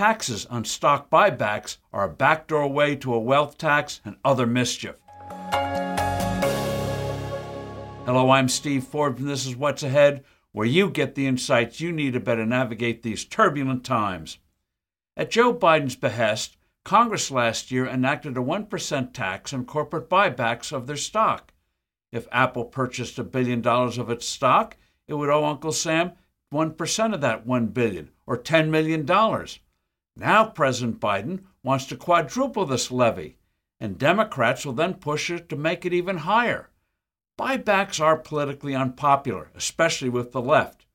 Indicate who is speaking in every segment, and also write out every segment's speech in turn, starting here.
Speaker 1: taxes on stock buybacks are a backdoor way to a wealth tax and other mischief. Hello, I'm Steve Forbes, and this is What's Ahead, where you get the insights you need to better navigate these turbulent times. At Joe Biden's behest, Congress last year enacted a 1% tax on corporate buybacks of their stock. If Apple purchased a billion dollars of its stock, it would owe Uncle Sam 1% of that 1 billion or 10 million dollars. Now President Biden wants to quadruple this levy, and Democrats will then push it to make it even higher. Buybacks are politically unpopular, especially with the left.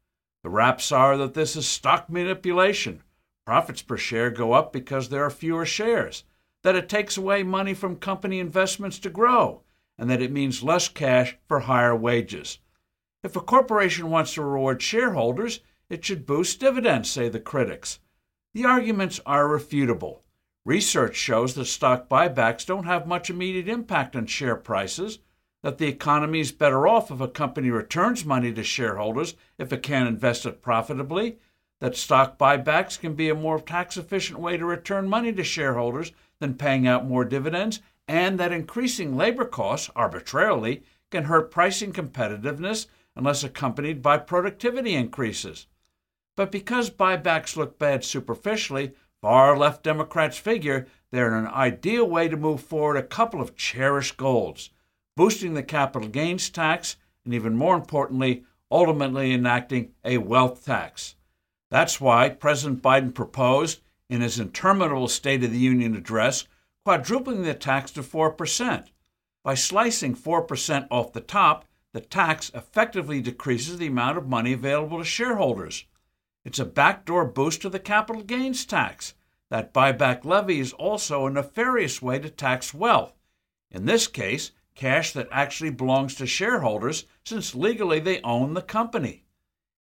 Speaker 1: The raps are that this is stock manipulation. Profits per share go up because there are fewer shares, that it takes away money from company investments to grow, and that it means less cash for higher wages. If a corporation wants to reward shareholders, it should boost dividends, say the critics. The arguments are refutable. Research shows that stock buybacks don't have much immediate impact on share prices, that the economy is better off if a company returns money to shareholders if it can invest it profitably, that stock buybacks can be a more tax efficient way to return money to shareholders than paying out more dividends, and that increasing labor costs arbitrarily can hurt pricing competitiveness unless accompanied by productivity increases. But because buybacks look bad superficially, far left Democrats figure they're an ideal way to move forward a couple of cherished goals boosting the capital gains tax, and even more importantly, ultimately enacting a wealth tax. That's why President Biden proposed, in his interminable State of the Union address, quadrupling the tax to 4%. By slicing 4% off the top, the tax effectively decreases the amount of money available to shareholders. It's a backdoor boost to the capital gains tax. That buyback levy is also a nefarious way to tax wealth. In this case, cash that actually belongs to shareholders, since legally they own the company.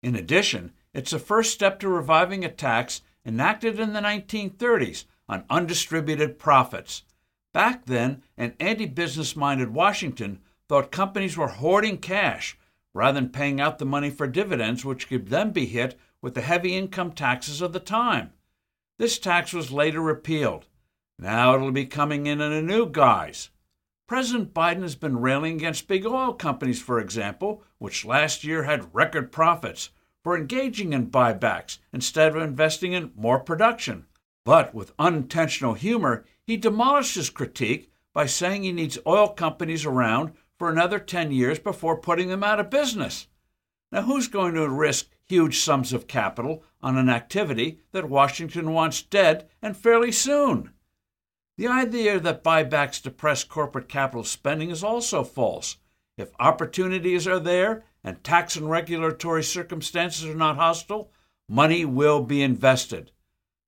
Speaker 1: In addition, it's a first step to reviving a tax enacted in the 1930s on undistributed profits. Back then, an anti business minded Washington thought companies were hoarding cash rather than paying out the money for dividends, which could then be hit with the heavy income taxes of the time. This tax was later repealed. Now it'll be coming in in a new guise. President Biden has been railing against big oil companies, for example, which last year had record profits, for engaging in buybacks instead of investing in more production. But with unintentional humor, he demolished his critique by saying he needs oil companies around for another 10 years before putting them out of business. Now, who's going to risk huge sums of capital on an activity that Washington wants dead and fairly soon? The idea that buybacks depress corporate capital spending is also false. If opportunities are there and tax and regulatory circumstances are not hostile, money will be invested.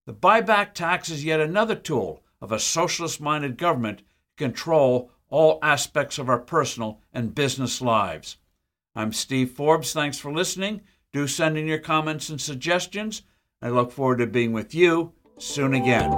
Speaker 1: The buyback tax is yet another tool of a socialist minded government to control all aspects of our personal and business lives. I'm Steve Forbes. Thanks for listening. Do send in your comments and suggestions. I look forward to being with you soon again.